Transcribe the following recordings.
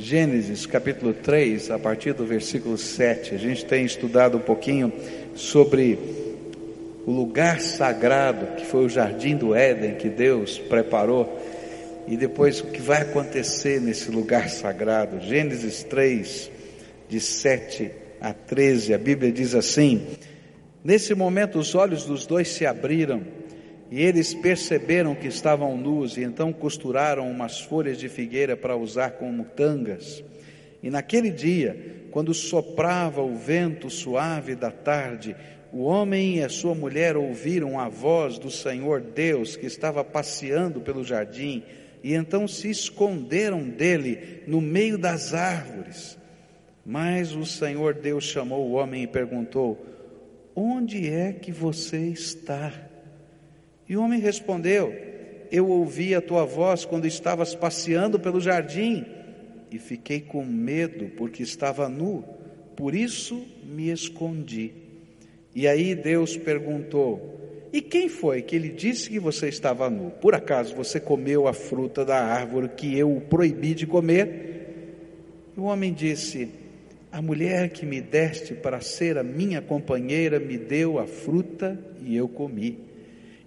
Gênesis capítulo 3, a partir do versículo 7. A gente tem estudado um pouquinho sobre o lugar sagrado que foi o jardim do Éden que Deus preparou e depois o que vai acontecer nesse lugar sagrado. Gênesis 3, de 7 a 13, a Bíblia diz assim: Nesse momento os olhos dos dois se abriram e eles perceberam que estavam nus e então costuraram umas folhas de figueira para usar como tangas. E naquele dia, quando soprava o vento suave da tarde, o homem e a sua mulher ouviram a voz do Senhor Deus que estava passeando pelo jardim e então se esconderam dele no meio das árvores. Mas o Senhor Deus chamou o homem e perguntou: Onde é que você está? E o homem respondeu: Eu ouvi a tua voz quando estavas passeando pelo jardim e fiquei com medo porque estava nu, por isso me escondi. E aí Deus perguntou: E quem foi que lhe disse que você estava nu? Por acaso você comeu a fruta da árvore que eu o proibi de comer? E o homem disse: A mulher que me deste para ser a minha companheira me deu a fruta e eu comi.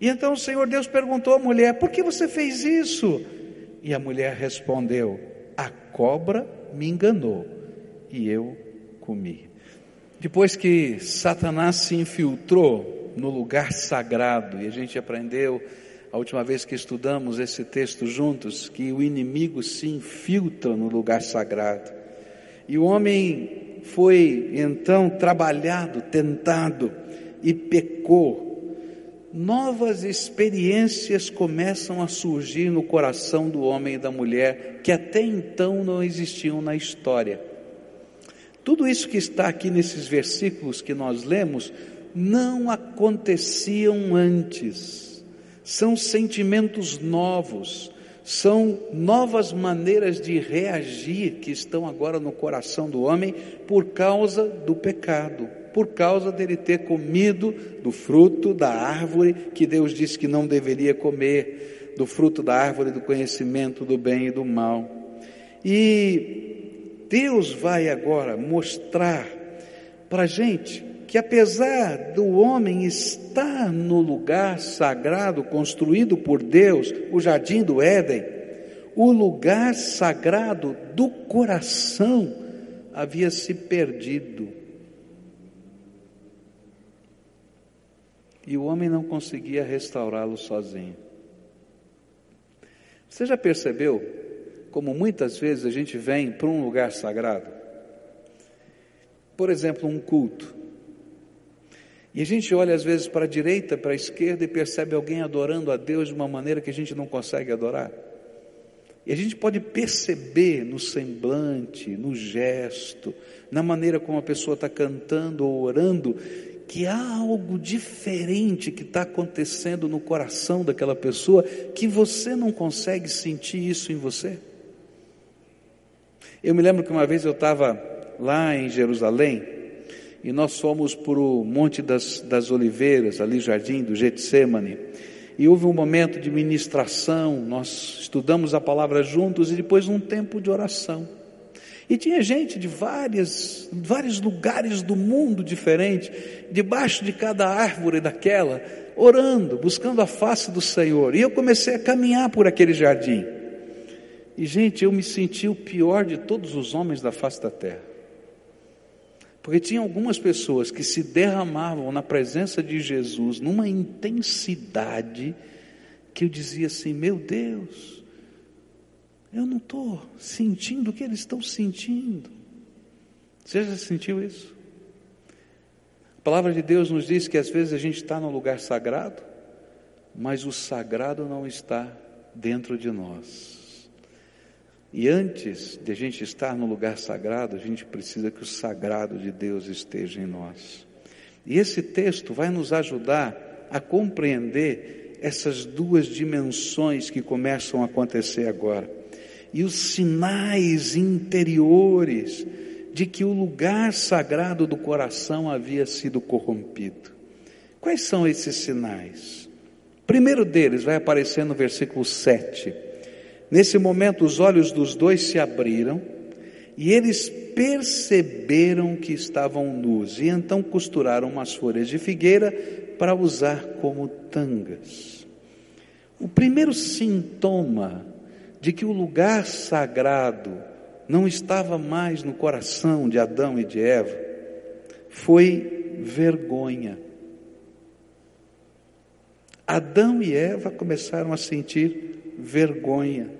E então o Senhor Deus perguntou à mulher: Por que você fez isso? E a mulher respondeu: A cobra me enganou e eu comi. Depois que Satanás se infiltrou no lugar sagrado, e a gente aprendeu a última vez que estudamos esse texto juntos, que o inimigo se infiltra no lugar sagrado. E o homem foi então trabalhado, tentado e pecou novas experiências começam a surgir no coração do homem e da mulher que até então não existiam na história. Tudo isso que está aqui nesses versículos que nós lemos não aconteciam antes. São sentimentos novos, são novas maneiras de reagir que estão agora no coração do homem por causa do pecado por causa dele ter comido do fruto da árvore que Deus disse que não deveria comer, do fruto da árvore do conhecimento do bem e do mal. E Deus vai agora mostrar para a gente que apesar do homem estar no lugar sagrado construído por Deus, o jardim do Éden, o lugar sagrado do coração havia se perdido. E o homem não conseguia restaurá-lo sozinho. Você já percebeu como muitas vezes a gente vem para um lugar sagrado? Por exemplo, um culto. E a gente olha às vezes para a direita, para a esquerda e percebe alguém adorando a Deus de uma maneira que a gente não consegue adorar. E a gente pode perceber no semblante, no gesto, na maneira como a pessoa está cantando ou orando, que há algo diferente que está acontecendo no coração daquela pessoa que você não consegue sentir isso em você? Eu me lembro que uma vez eu estava lá em Jerusalém e nós fomos para o Monte das, das Oliveiras, ali jardim do Getsemane, e houve um momento de ministração, nós estudamos a palavra juntos e depois um tempo de oração. E tinha gente de várias, vários lugares do mundo diferente, debaixo de cada árvore daquela, orando, buscando a face do Senhor. E eu comecei a caminhar por aquele jardim. E, gente, eu me senti o pior de todos os homens da face da terra. Porque tinha algumas pessoas que se derramavam na presença de Jesus numa intensidade que eu dizia assim: meu Deus, eu não estou sentindo o que eles estão sentindo. Você já sentiu isso? A palavra de Deus nos diz que às vezes a gente está num lugar sagrado, mas o sagrado não está dentro de nós. E antes de a gente estar no lugar sagrado, a gente precisa que o sagrado de Deus esteja em nós. E esse texto vai nos ajudar a compreender essas duas dimensões que começam a acontecer agora e os sinais interiores de que o lugar sagrado do coração havia sido corrompido. Quais são esses sinais? primeiro deles vai aparecer no versículo 7. Nesse momento, os olhos dos dois se abriram E eles perceberam que estavam nus e então costuraram umas folhas de figueira para usar como tangas. O primeiro sintoma de que o lugar sagrado não estava mais no coração de Adão e de Eva foi vergonha. Adão e Eva começaram a sentir vergonha.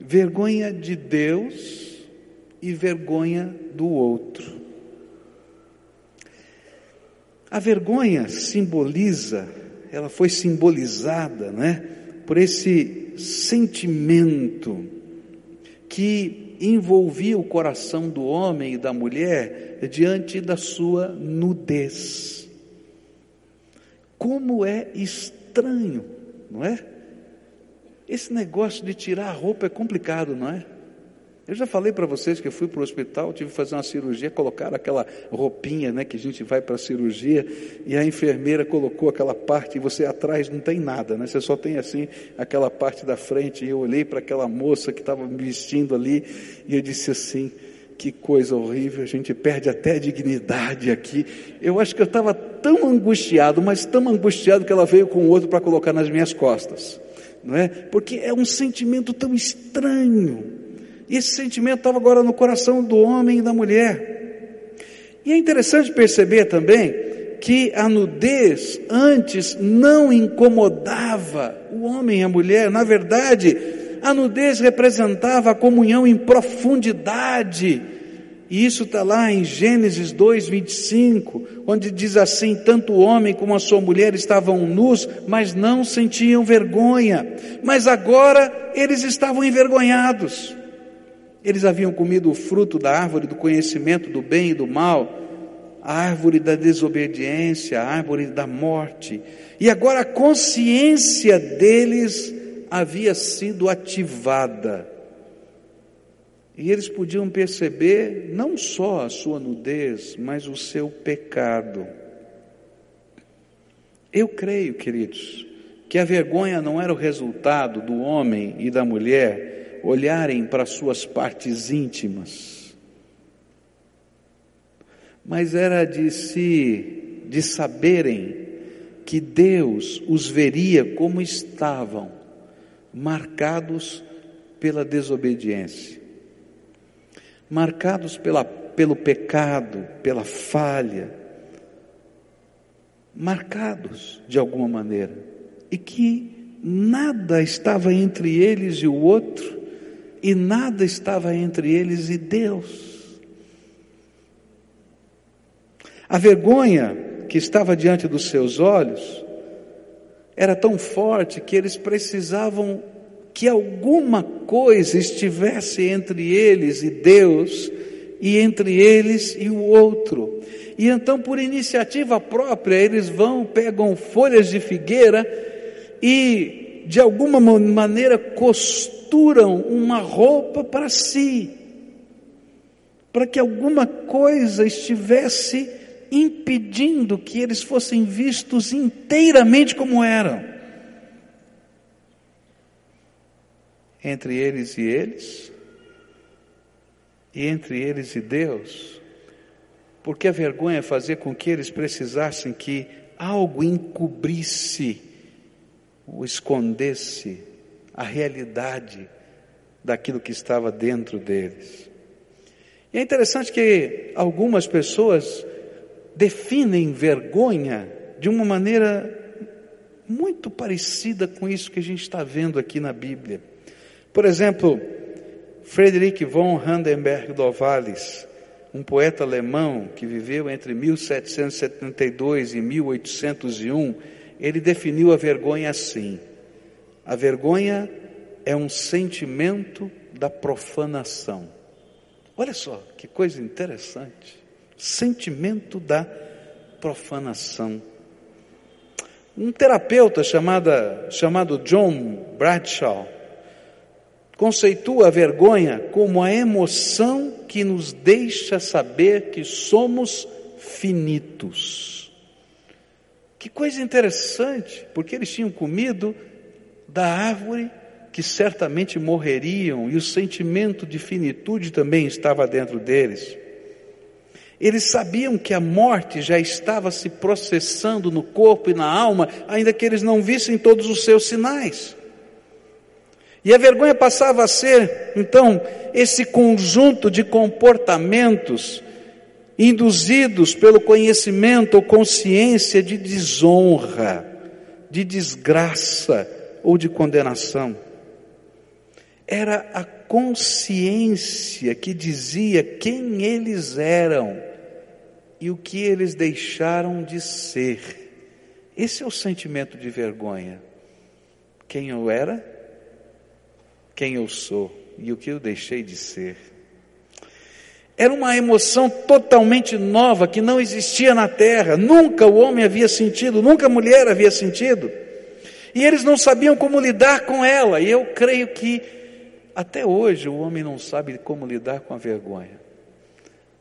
Vergonha de Deus e vergonha do outro. A vergonha simboliza, ela foi simbolizada, né, por esse sentimento que envolvia o coração do homem e da mulher diante da sua nudez. Como é estranho, não é? Esse negócio de tirar a roupa é complicado, não é? Eu já falei para vocês que eu fui para o hospital, tive que fazer uma cirurgia, colocaram aquela roupinha, né, que a gente vai para a cirurgia, e a enfermeira colocou aquela parte, e você atrás não tem nada, né, você só tem assim, aquela parte da frente, e eu olhei para aquela moça que estava me vestindo ali, e eu disse assim, que coisa horrível, a gente perde até a dignidade aqui. Eu acho que eu estava tão angustiado, mas tão angustiado que ela veio com o outro para colocar nas minhas costas, não é? Porque é um sentimento tão estranho, esse sentimento estava agora no coração do homem e da mulher. E é interessante perceber também que a nudez antes não incomodava o homem e a mulher. Na verdade, a nudez representava a comunhão em profundidade. E isso está lá em Gênesis 2, 25, onde diz assim: tanto o homem como a sua mulher estavam nus, mas não sentiam vergonha. Mas agora eles estavam envergonhados. Eles haviam comido o fruto da árvore do conhecimento do bem e do mal, a árvore da desobediência, a árvore da morte. E agora a consciência deles havia sido ativada. E eles podiam perceber não só a sua nudez, mas o seu pecado. Eu creio, queridos, que a vergonha não era o resultado do homem e da mulher olharem para suas partes íntimas, mas era de se, de saberem que Deus os veria como estavam, marcados pela desobediência, marcados pela, pelo pecado, pela falha, marcados de alguma maneira, e que nada estava entre eles e o outro, e nada estava entre eles e Deus. A vergonha que estava diante dos seus olhos era tão forte que eles precisavam que alguma coisa estivesse entre eles e Deus, e entre eles e o outro. E então, por iniciativa própria, eles vão, pegam folhas de figueira e, de alguma maneira, costuram costuram uma roupa para si, para que alguma coisa estivesse impedindo que eles fossem vistos inteiramente como eram. Entre eles e eles, e entre eles e Deus, porque a vergonha fazia com que eles precisassem que algo encobrisse, ou escondesse a realidade daquilo que estava dentro deles. E é interessante que algumas pessoas definem vergonha de uma maneira muito parecida com isso que a gente está vendo aqui na Bíblia. Por exemplo, Friedrich von Handenberg Novalis, um poeta alemão que viveu entre 1772 e 1801, ele definiu a vergonha assim: a vergonha é um sentimento da profanação. Olha só que coisa interessante. Sentimento da profanação. Um terapeuta chamada, chamado John Bradshaw conceitua a vergonha como a emoção que nos deixa saber que somos finitos. Que coisa interessante, porque eles tinham comido da árvore que certamente morreriam e o sentimento de finitude também estava dentro deles. Eles sabiam que a morte já estava se processando no corpo e na alma, ainda que eles não vissem todos os seus sinais. E a vergonha passava a ser, então, esse conjunto de comportamentos induzidos pelo conhecimento ou consciência de desonra, de desgraça ou de condenação. Era a consciência que dizia quem eles eram e o que eles deixaram de ser. Esse é o sentimento de vergonha. Quem eu era, quem eu sou e o que eu deixei de ser. Era uma emoção totalmente nova que não existia na terra, nunca o homem havia sentido, nunca a mulher havia sentido. E eles não sabiam como lidar com ela, e eu creio que até hoje o homem não sabe como lidar com a vergonha.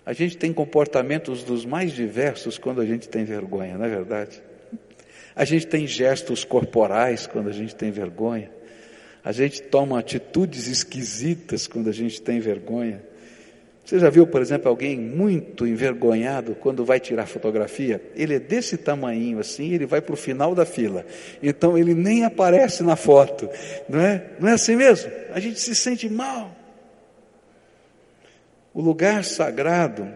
A gente tem comportamentos dos mais diversos quando a gente tem vergonha, não é verdade? A gente tem gestos corporais quando a gente tem vergonha. A gente toma atitudes esquisitas quando a gente tem vergonha. Você já viu, por exemplo, alguém muito envergonhado quando vai tirar fotografia? Ele é desse tamanho assim, ele vai para o final da fila. Então ele nem aparece na foto. Não é? Não é assim mesmo? A gente se sente mal. O lugar sagrado,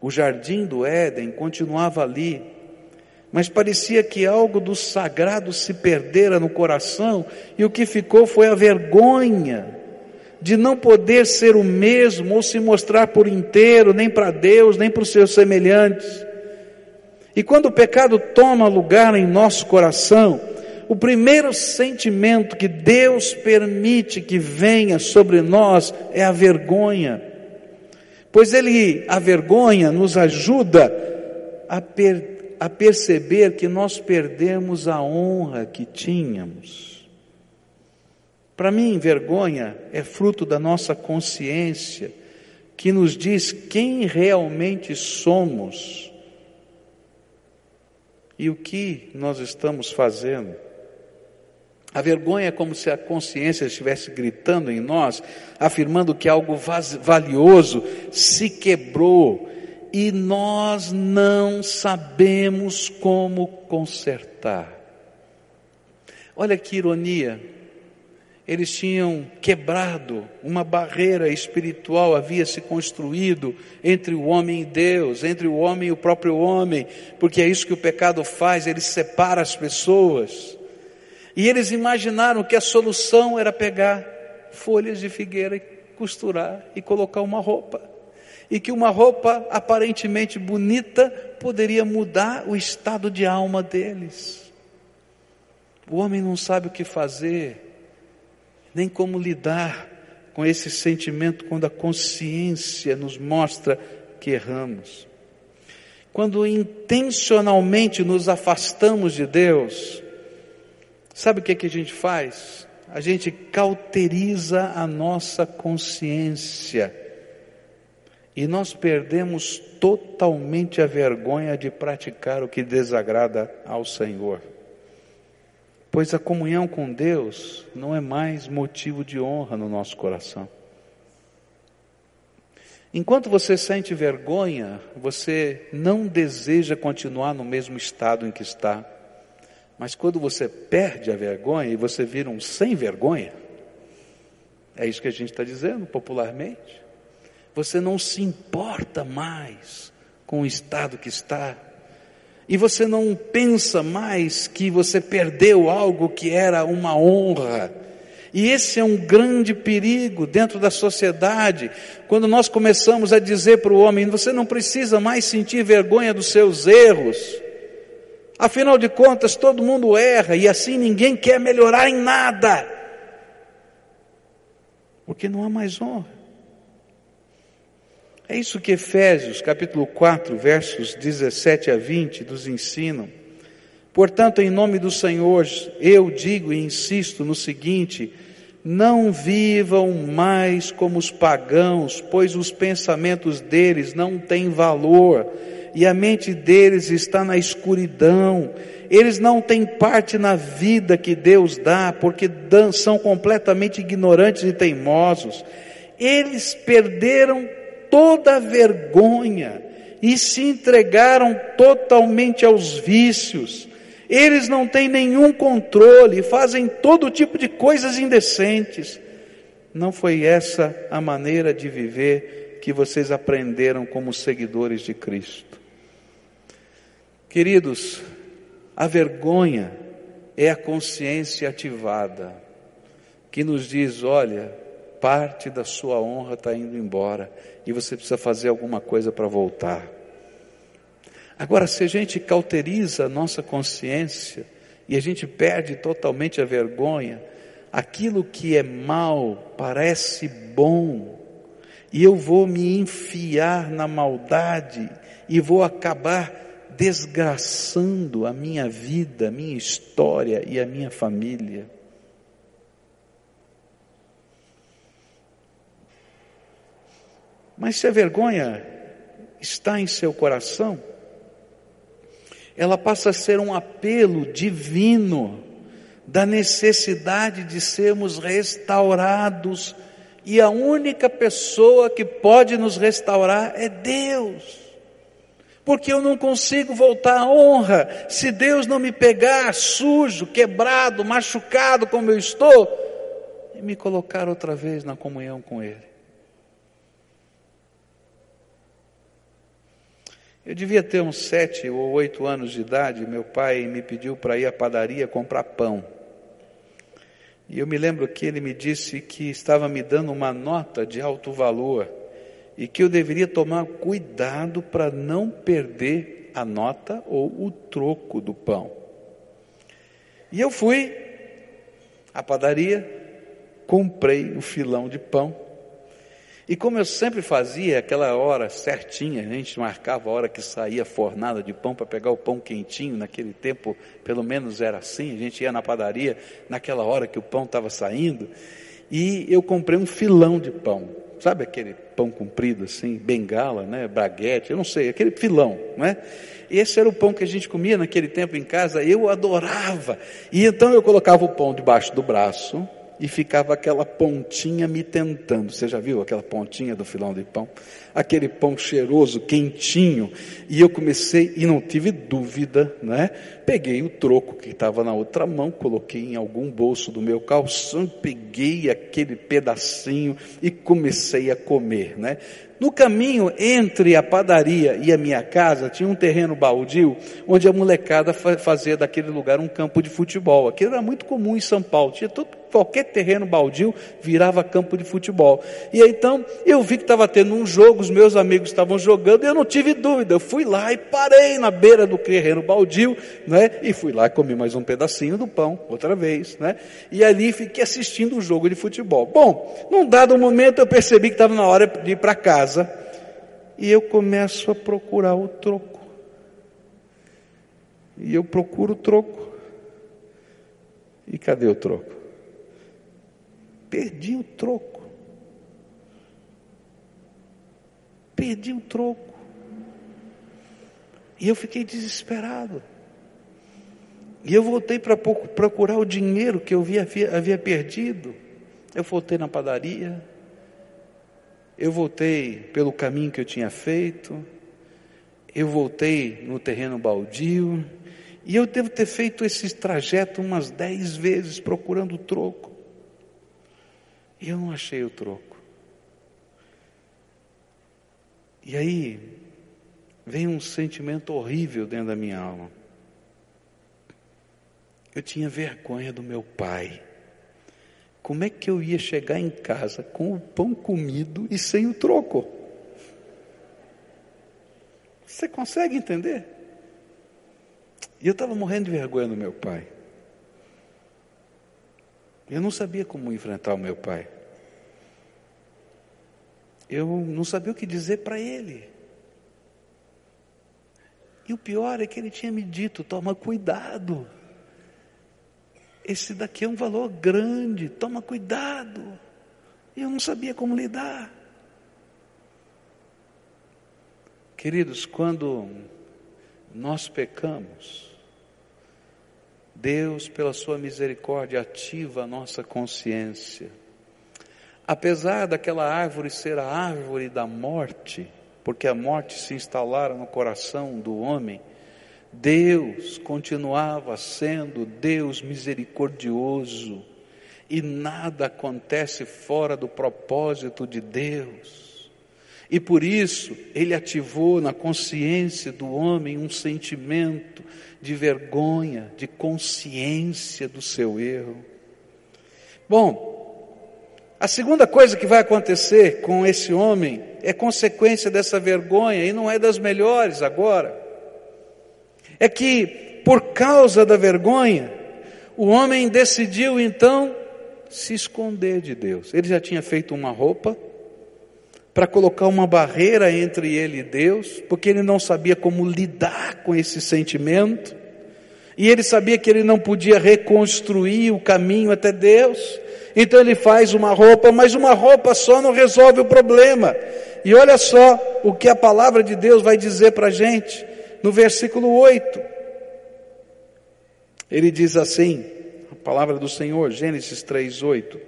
o jardim do Éden, continuava ali, mas parecia que algo do sagrado se perdera no coração, e o que ficou foi a vergonha de não poder ser o mesmo ou se mostrar por inteiro, nem para Deus, nem para os seus semelhantes. E quando o pecado toma lugar em nosso coração, o primeiro sentimento que Deus permite que venha sobre nós é a vergonha. Pois ele, a vergonha, nos ajuda a, per, a perceber que nós perdemos a honra que tínhamos. Para mim, vergonha é fruto da nossa consciência, que nos diz quem realmente somos e o que nós estamos fazendo. A vergonha é como se a consciência estivesse gritando em nós, afirmando que algo valioso se quebrou e nós não sabemos como consertar. Olha que ironia eles tinham quebrado, uma barreira espiritual havia se construído entre o homem e Deus, entre o homem e o próprio homem, porque é isso que o pecado faz, ele separa as pessoas. E eles imaginaram que a solução era pegar folhas de figueira e costurar e colocar uma roupa. E que uma roupa aparentemente bonita poderia mudar o estado de alma deles. O homem não sabe o que fazer nem como lidar com esse sentimento quando a consciência nos mostra que erramos. Quando intencionalmente nos afastamos de Deus, sabe o que, é que a gente faz? A gente cauteriza a nossa consciência e nós perdemos totalmente a vergonha de praticar o que desagrada ao Senhor pois a comunhão com Deus não é mais motivo de honra no nosso coração. Enquanto você sente vergonha, você não deseja continuar no mesmo estado em que está. Mas quando você perde a vergonha e você vira um sem vergonha, é isso que a gente está dizendo popularmente. Você não se importa mais com o estado que está, e você não pensa mais que você perdeu algo que era uma honra. E esse é um grande perigo dentro da sociedade, quando nós começamos a dizer para o homem: você não precisa mais sentir vergonha dos seus erros. Afinal de contas, todo mundo erra e assim ninguém quer melhorar em nada. Porque não há mais honra. É isso que Efésios, capítulo 4, versos 17 a 20, nos ensinam. Portanto, em nome do Senhor, eu digo e insisto no seguinte: não vivam mais como os pagãos, pois os pensamentos deles não têm valor. e a mente deles está na escuridão. Eles não têm parte na vida que Deus dá, porque são completamente ignorantes e teimosos. Eles perderam toda a vergonha e se entregaram totalmente aos vícios. Eles não têm nenhum controle, fazem todo tipo de coisas indecentes. Não foi essa a maneira de viver que vocês aprenderam como seguidores de Cristo. Queridos, a vergonha é a consciência ativada que nos diz: olha, parte da sua honra está indo embora e você precisa fazer alguma coisa para voltar. Agora, se a gente cauteriza a nossa consciência e a gente perde totalmente a vergonha, aquilo que é mal parece bom, e eu vou me enfiar na maldade e vou acabar desgraçando a minha vida, a minha história e a minha família. Mas se a vergonha está em seu coração, ela passa a ser um apelo divino da necessidade de sermos restaurados, e a única pessoa que pode nos restaurar é Deus. Porque eu não consigo voltar à honra se Deus não me pegar sujo, quebrado, machucado como eu estou e me colocar outra vez na comunhão com Ele. Eu devia ter uns sete ou oito anos de idade, meu pai me pediu para ir à padaria comprar pão. E eu me lembro que ele me disse que estava me dando uma nota de alto valor e que eu deveria tomar cuidado para não perder a nota ou o troco do pão. E eu fui à padaria, comprei o filão de pão e como eu sempre fazia, aquela hora certinha, a gente marcava a hora que saía fornada de pão para pegar o pão quentinho, naquele tempo, pelo menos era assim, a gente ia na padaria naquela hora que o pão estava saindo, e eu comprei um filão de pão. Sabe aquele pão comprido assim, bengala, né, braguete, eu não sei, aquele filão, né? Esse era o pão que a gente comia naquele tempo em casa, eu adorava. E então eu colocava o pão debaixo do braço, e ficava aquela pontinha me tentando. Você já viu aquela pontinha do filão de pão? Aquele pão cheiroso, quentinho. E eu comecei, e não tive dúvida, né? Peguei o troco que estava na outra mão, coloquei em algum bolso do meu calção, peguei aquele pedacinho e comecei a comer, né? No caminho entre a padaria e a minha casa tinha um terreno baldio onde a molecada fazia daquele lugar um campo de futebol. Aquilo era muito comum em São Paulo. Tinha todo, qualquer terreno baldio virava campo de futebol. E então eu vi que estava tendo um jogo, os meus amigos estavam jogando e eu não tive dúvida. Eu fui lá e parei na beira do terreno baldio, né? E fui lá e comi mais um pedacinho do pão outra vez, né? E ali fiquei assistindo o um jogo de futebol. Bom, num dado momento eu percebi que estava na hora de ir para casa e eu começo a procurar o troco. E eu procuro o troco. E cadê o troco? Perdi o troco. Perdi o troco. E eu fiquei desesperado. E eu voltei para procurar o dinheiro que eu havia, havia perdido. Eu voltei na padaria, eu voltei pelo caminho que eu tinha feito, eu voltei no terreno baldio, e eu devo ter feito esse trajeto umas dez vezes procurando o troco. E eu não achei o troco. E aí vem um sentimento horrível dentro da minha alma. Eu tinha vergonha do meu pai. Como é que eu ia chegar em casa com o pão comido e sem o troco? Você consegue entender? E eu estava morrendo de vergonha do meu pai. Eu não sabia como enfrentar o meu pai. Eu não sabia o que dizer para ele. E o pior é que ele tinha me dito: toma cuidado esse daqui é um valor grande, toma cuidado. E eu não sabia como lidar. Queridos, quando nós pecamos, Deus, pela sua misericórdia, ativa a nossa consciência. Apesar daquela árvore ser a árvore da morte, porque a morte se instalara no coração do homem, Deus continuava sendo Deus misericordioso e nada acontece fora do propósito de Deus. E por isso ele ativou na consciência do homem um sentimento de vergonha, de consciência do seu erro. Bom, a segunda coisa que vai acontecer com esse homem é consequência dessa vergonha, e não é das melhores agora. É que, por causa da vergonha, o homem decidiu então se esconder de Deus. Ele já tinha feito uma roupa para colocar uma barreira entre ele e Deus, porque ele não sabia como lidar com esse sentimento, e ele sabia que ele não podia reconstruir o caminho até Deus, então ele faz uma roupa, mas uma roupa só não resolve o problema. E olha só o que a palavra de Deus vai dizer para a gente no versículo 8. Ele diz assim, a palavra do Senhor, Gênesis 3, 8.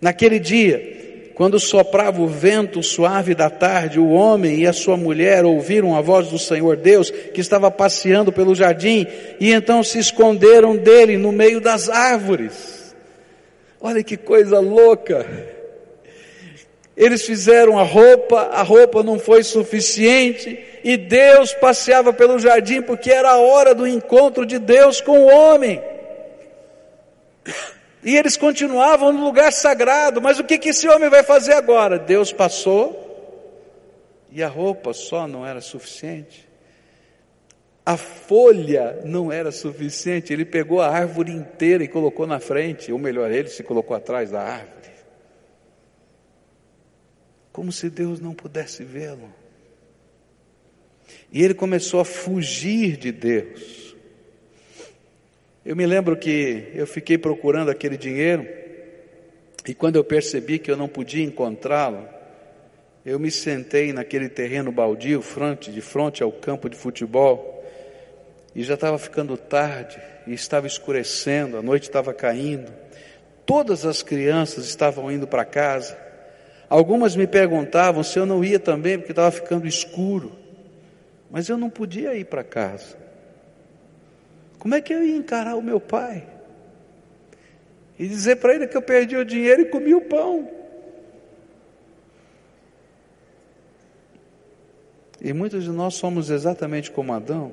Naquele dia, quando soprava o vento suave da tarde, o homem e a sua mulher ouviram a voz do Senhor Deus, que estava passeando pelo jardim, e então se esconderam dele no meio das árvores. Olha que coisa louca! Eles fizeram a roupa, a roupa não foi suficiente, e Deus passeava pelo jardim porque era a hora do encontro de Deus com o homem. E eles continuavam no lugar sagrado, mas o que, que esse homem vai fazer agora? Deus passou, e a roupa só não era suficiente. A folha não era suficiente, ele pegou a árvore inteira e colocou na frente, ou melhor, ele se colocou atrás da árvore como se Deus não pudesse vê-lo. E ele começou a fugir de Deus. Eu me lembro que eu fiquei procurando aquele dinheiro, e quando eu percebi que eu não podia encontrá-lo, eu me sentei naquele terreno baldio, frente, de frente ao campo de futebol, e já estava ficando tarde, e estava escurecendo, a noite estava caindo, todas as crianças estavam indo para casa, Algumas me perguntavam se eu não ia também, porque estava ficando escuro. Mas eu não podia ir para casa. Como é que eu ia encarar o meu pai? E dizer para ele que eu perdi o dinheiro e comi o pão. E muitos de nós somos exatamente como Adão.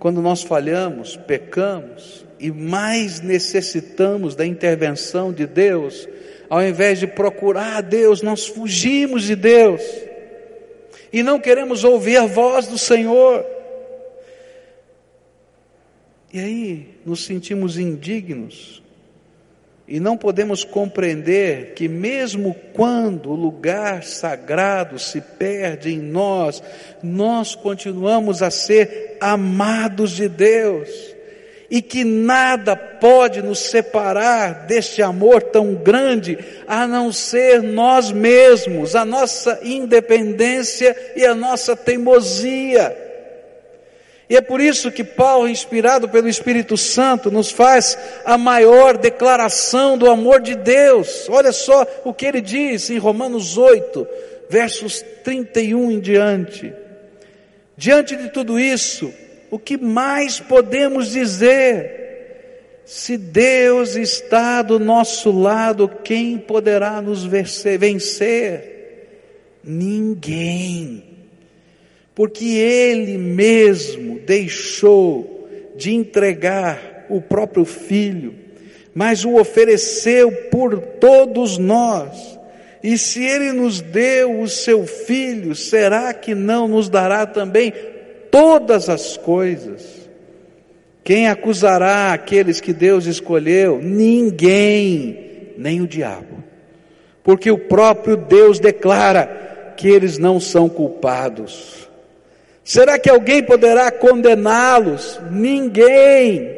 Quando nós falhamos, pecamos e mais necessitamos da intervenção de Deus, ao invés de procurar a Deus, nós fugimos de Deus e não queremos ouvir a voz do Senhor. E aí nos sentimos indignos e não podemos compreender que, mesmo quando o lugar sagrado se perde em nós, nós continuamos a ser amados de Deus e que nada pode nos separar deste amor tão grande, a não ser nós mesmos, a nossa independência e a nossa teimosia. E é por isso que Paulo, inspirado pelo Espírito Santo, nos faz a maior declaração do amor de Deus. Olha só o que ele diz em Romanos 8, versos 31 em diante. Diante de tudo isso, o que mais podemos dizer? Se Deus está do nosso lado, quem poderá nos vencer? Ninguém. Porque Ele mesmo deixou de entregar o próprio Filho, mas o ofereceu por todos nós. E se Ele nos deu o seu Filho, será que não nos dará também todas as coisas. Quem acusará aqueles que Deus escolheu? Ninguém, nem o diabo. Porque o próprio Deus declara que eles não são culpados. Será que alguém poderá condená-los? Ninguém.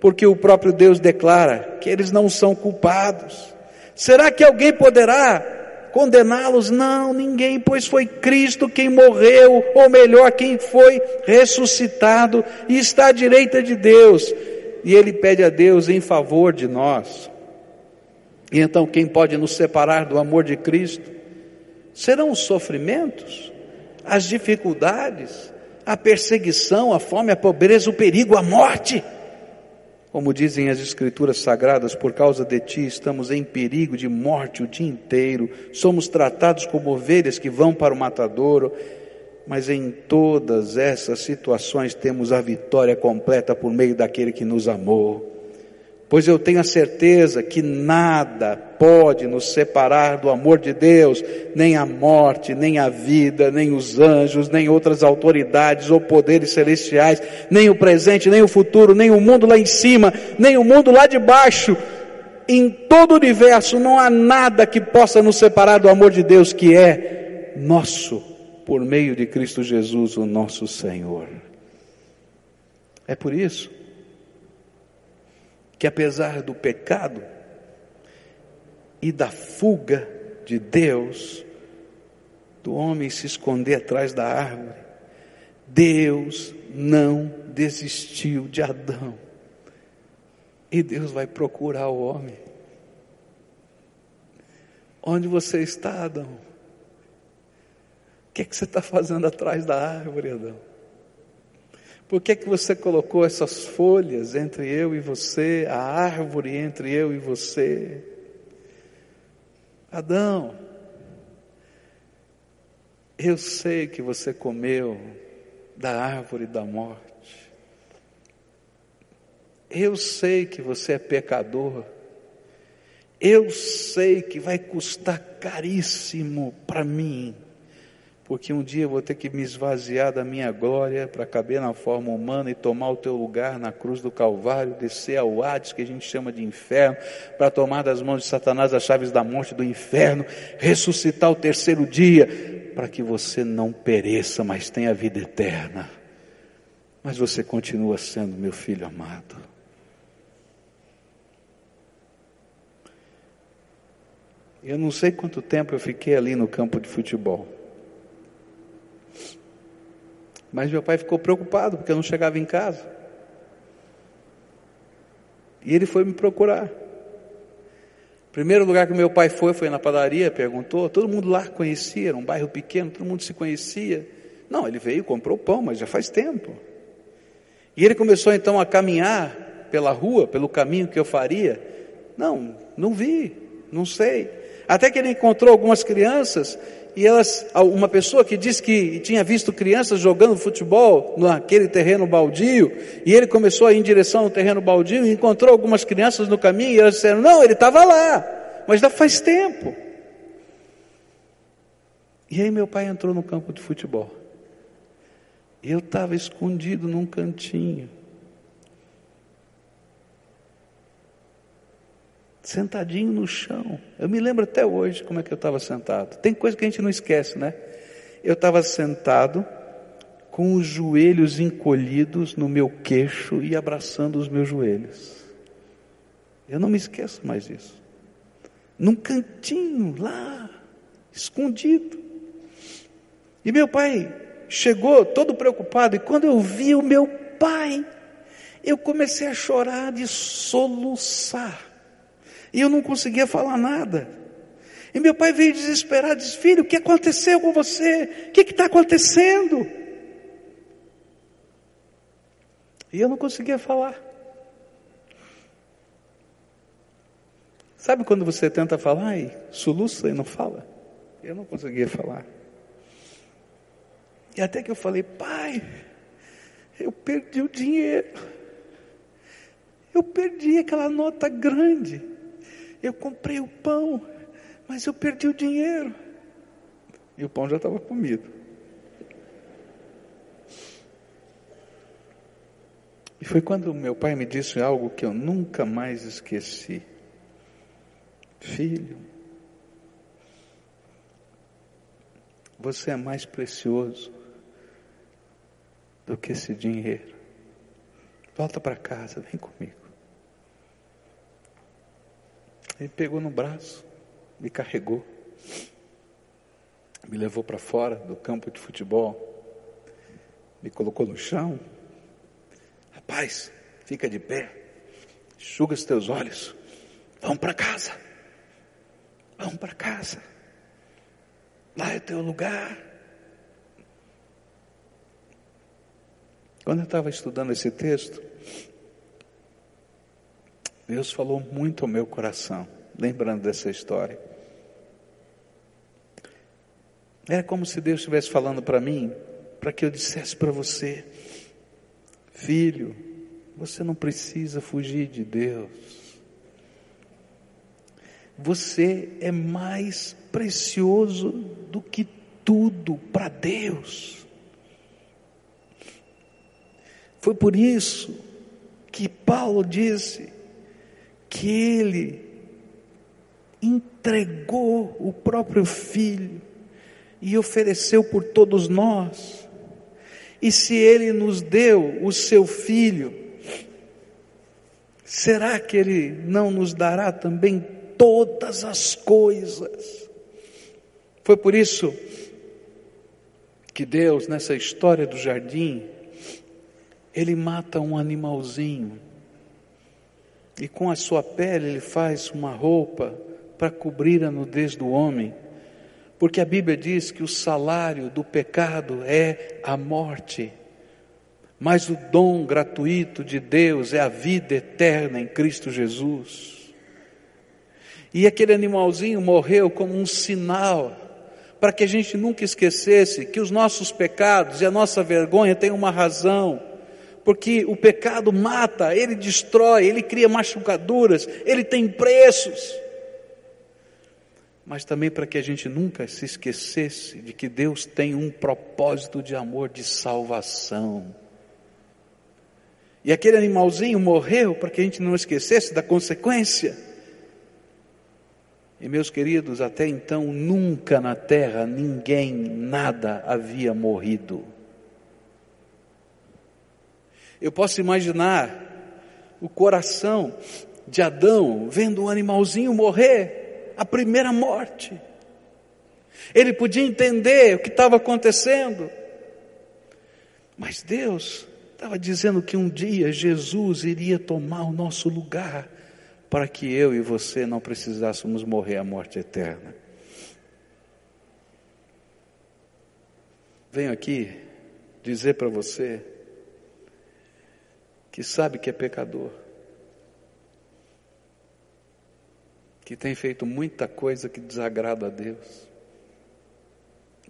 Porque o próprio Deus declara que eles não são culpados. Será que alguém poderá condená-los? Não, ninguém, pois foi Cristo quem morreu, ou melhor, quem foi ressuscitado e está à direita de Deus. E ele pede a Deus em favor de nós. E então, quem pode nos separar do amor de Cristo? Serão os sofrimentos, as dificuldades, a perseguição, a fome, a pobreza, o perigo, a morte. Como dizem as Escrituras Sagradas, por causa de ti estamos em perigo de morte o dia inteiro, somos tratados como ovelhas que vão para o matadouro, mas em todas essas situações temos a vitória completa por meio daquele que nos amou pois eu tenho a certeza que nada pode nos separar do amor de Deus, nem a morte, nem a vida, nem os anjos, nem outras autoridades ou poderes celestiais, nem o presente, nem o futuro, nem o mundo lá em cima, nem o mundo lá de baixo. Em todo o universo não há nada que possa nos separar do amor de Deus que é nosso por meio de Cristo Jesus, o nosso Senhor. É por isso que apesar do pecado e da fuga de Deus, do homem se esconder atrás da árvore, Deus não desistiu de Adão. E Deus vai procurar o homem. Onde você está, Adão? O que, é que você está fazendo atrás da árvore, Adão? Por que, que você colocou essas folhas entre eu e você, a árvore entre eu e você? Adão, eu sei que você comeu da árvore da morte. Eu sei que você é pecador. Eu sei que vai custar caríssimo para mim porque um dia eu vou ter que me esvaziar da minha glória para caber na forma humana e tomar o teu lugar na cruz do Calvário, descer ao Hades, que a gente chama de inferno, para tomar das mãos de Satanás as chaves da morte do inferno, ressuscitar o terceiro dia, para que você não pereça, mas tenha vida eterna. Mas você continua sendo meu filho amado. Eu não sei quanto tempo eu fiquei ali no campo de futebol. Mas meu pai ficou preocupado porque eu não chegava em casa. E ele foi me procurar. Primeiro lugar que meu pai foi foi na padaria, perguntou, todo mundo lá conhecia, era um bairro pequeno, todo mundo se conhecia. Não, ele veio, comprou pão, mas já faz tempo. E ele começou então a caminhar pela rua, pelo caminho que eu faria. Não, não vi, não sei. Até que ele encontrou algumas crianças e elas, uma pessoa que disse que tinha visto crianças jogando futebol naquele terreno baldio, e ele começou a ir em direção ao terreno baldio e encontrou algumas crianças no caminho, e elas disseram: Não, ele estava lá, mas já faz tempo. E aí meu pai entrou no campo de futebol. Eu estava escondido num cantinho. Sentadinho no chão. Eu me lembro até hoje como é que eu estava sentado. Tem coisa que a gente não esquece, né? Eu estava sentado com os joelhos encolhidos no meu queixo e abraçando os meus joelhos. Eu não me esqueço mais disso. Num cantinho lá, escondido. E meu pai chegou todo preocupado, e quando eu vi o meu pai, eu comecei a chorar de soluçar. E eu não conseguia falar nada. E meu pai veio desesperado, disse: Filho, o que aconteceu com você? O que está acontecendo? E eu não conseguia falar. Sabe quando você tenta falar e soluça e não fala? Eu não conseguia falar. E até que eu falei, pai, eu perdi o dinheiro. Eu perdi aquela nota grande. Eu comprei o pão, mas eu perdi o dinheiro. E o pão já estava comido. E foi quando meu pai me disse algo que eu nunca mais esqueci. Filho, você é mais precioso do que esse dinheiro. Volta para casa, vem comigo. Ele pegou no braço, me carregou. me levou para fora do campo de futebol, me colocou no chão. Rapaz, fica de pé, enxuga os teus olhos, vamos para casa, vamos para casa, lá é teu lugar. Quando eu estava estudando esse texto, Deus falou muito ao meu coração, lembrando dessa história. Era como se Deus estivesse falando para mim, para que eu dissesse para você: Filho, você não precisa fugir de Deus. Você é mais precioso do que tudo para Deus. Foi por isso que Paulo disse que ele entregou o próprio filho e ofereceu por todos nós. E se ele nos deu o seu filho, será que ele não nos dará também todas as coisas? Foi por isso que Deus, nessa história do jardim, ele mata um animalzinho e com a sua pele ele faz uma roupa para cobrir a nudez do homem, porque a Bíblia diz que o salário do pecado é a morte, mas o dom gratuito de Deus é a vida eterna em Cristo Jesus. E aquele animalzinho morreu como um sinal para que a gente nunca esquecesse que os nossos pecados e a nossa vergonha têm uma razão porque o pecado mata, ele destrói, ele cria machucaduras, ele tem preços. Mas também para que a gente nunca se esquecesse de que Deus tem um propósito de amor, de salvação. E aquele animalzinho morreu para que a gente não esquecesse da consequência. E meus queridos, até então nunca na terra ninguém, nada havia morrido. Eu posso imaginar o coração de Adão vendo um animalzinho morrer, a primeira morte. Ele podia entender o que estava acontecendo, mas Deus estava dizendo que um dia Jesus iria tomar o nosso lugar para que eu e você não precisássemos morrer a morte eterna. Venho aqui dizer para você que sabe que é pecador, que tem feito muita coisa que desagrada a Deus.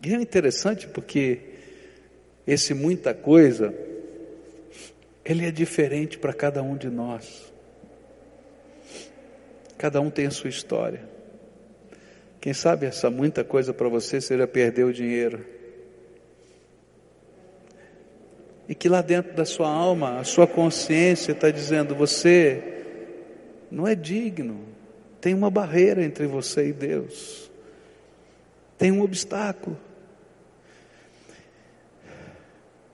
E é interessante porque esse muita coisa, ele é diferente para cada um de nós. Cada um tem a sua história. Quem sabe essa muita coisa para você seja perder o dinheiro e que lá dentro da sua alma, a sua consciência está dizendo: você não é digno, tem uma barreira entre você e Deus, tem um obstáculo.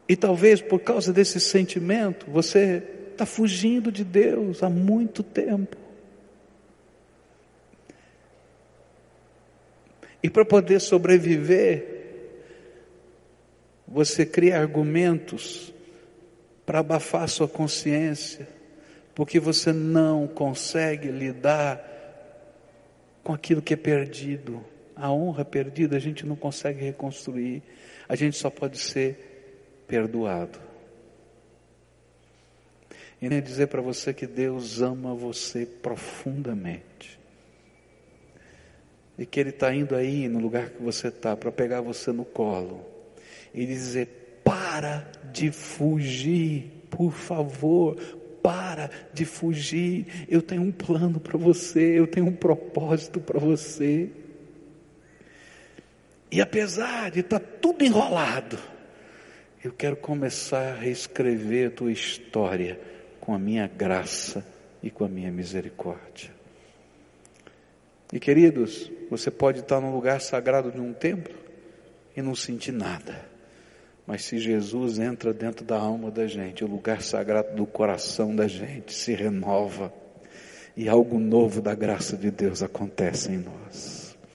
E talvez por causa desse sentimento, você está fugindo de Deus há muito tempo. E para poder sobreviver, você cria argumentos para abafar sua consciência, porque você não consegue lidar com aquilo que é perdido. A honra perdida a gente não consegue reconstruir, a gente só pode ser perdoado. E nem dizer para você que Deus ama você profundamente. E que Ele está indo aí no lugar que você está para pegar você no colo e dizer: para de fugir, por favor, para de fugir. Eu tenho um plano para você, eu tenho um propósito para você. E apesar de estar tá tudo enrolado, eu quero começar a reescrever a tua história com a minha graça e com a minha misericórdia. E queridos, você pode estar num lugar sagrado de um templo e não sentir nada. Mas se Jesus entra dentro da alma da gente, o lugar sagrado do coração da gente se renova e algo novo da graça de Deus acontece em nós.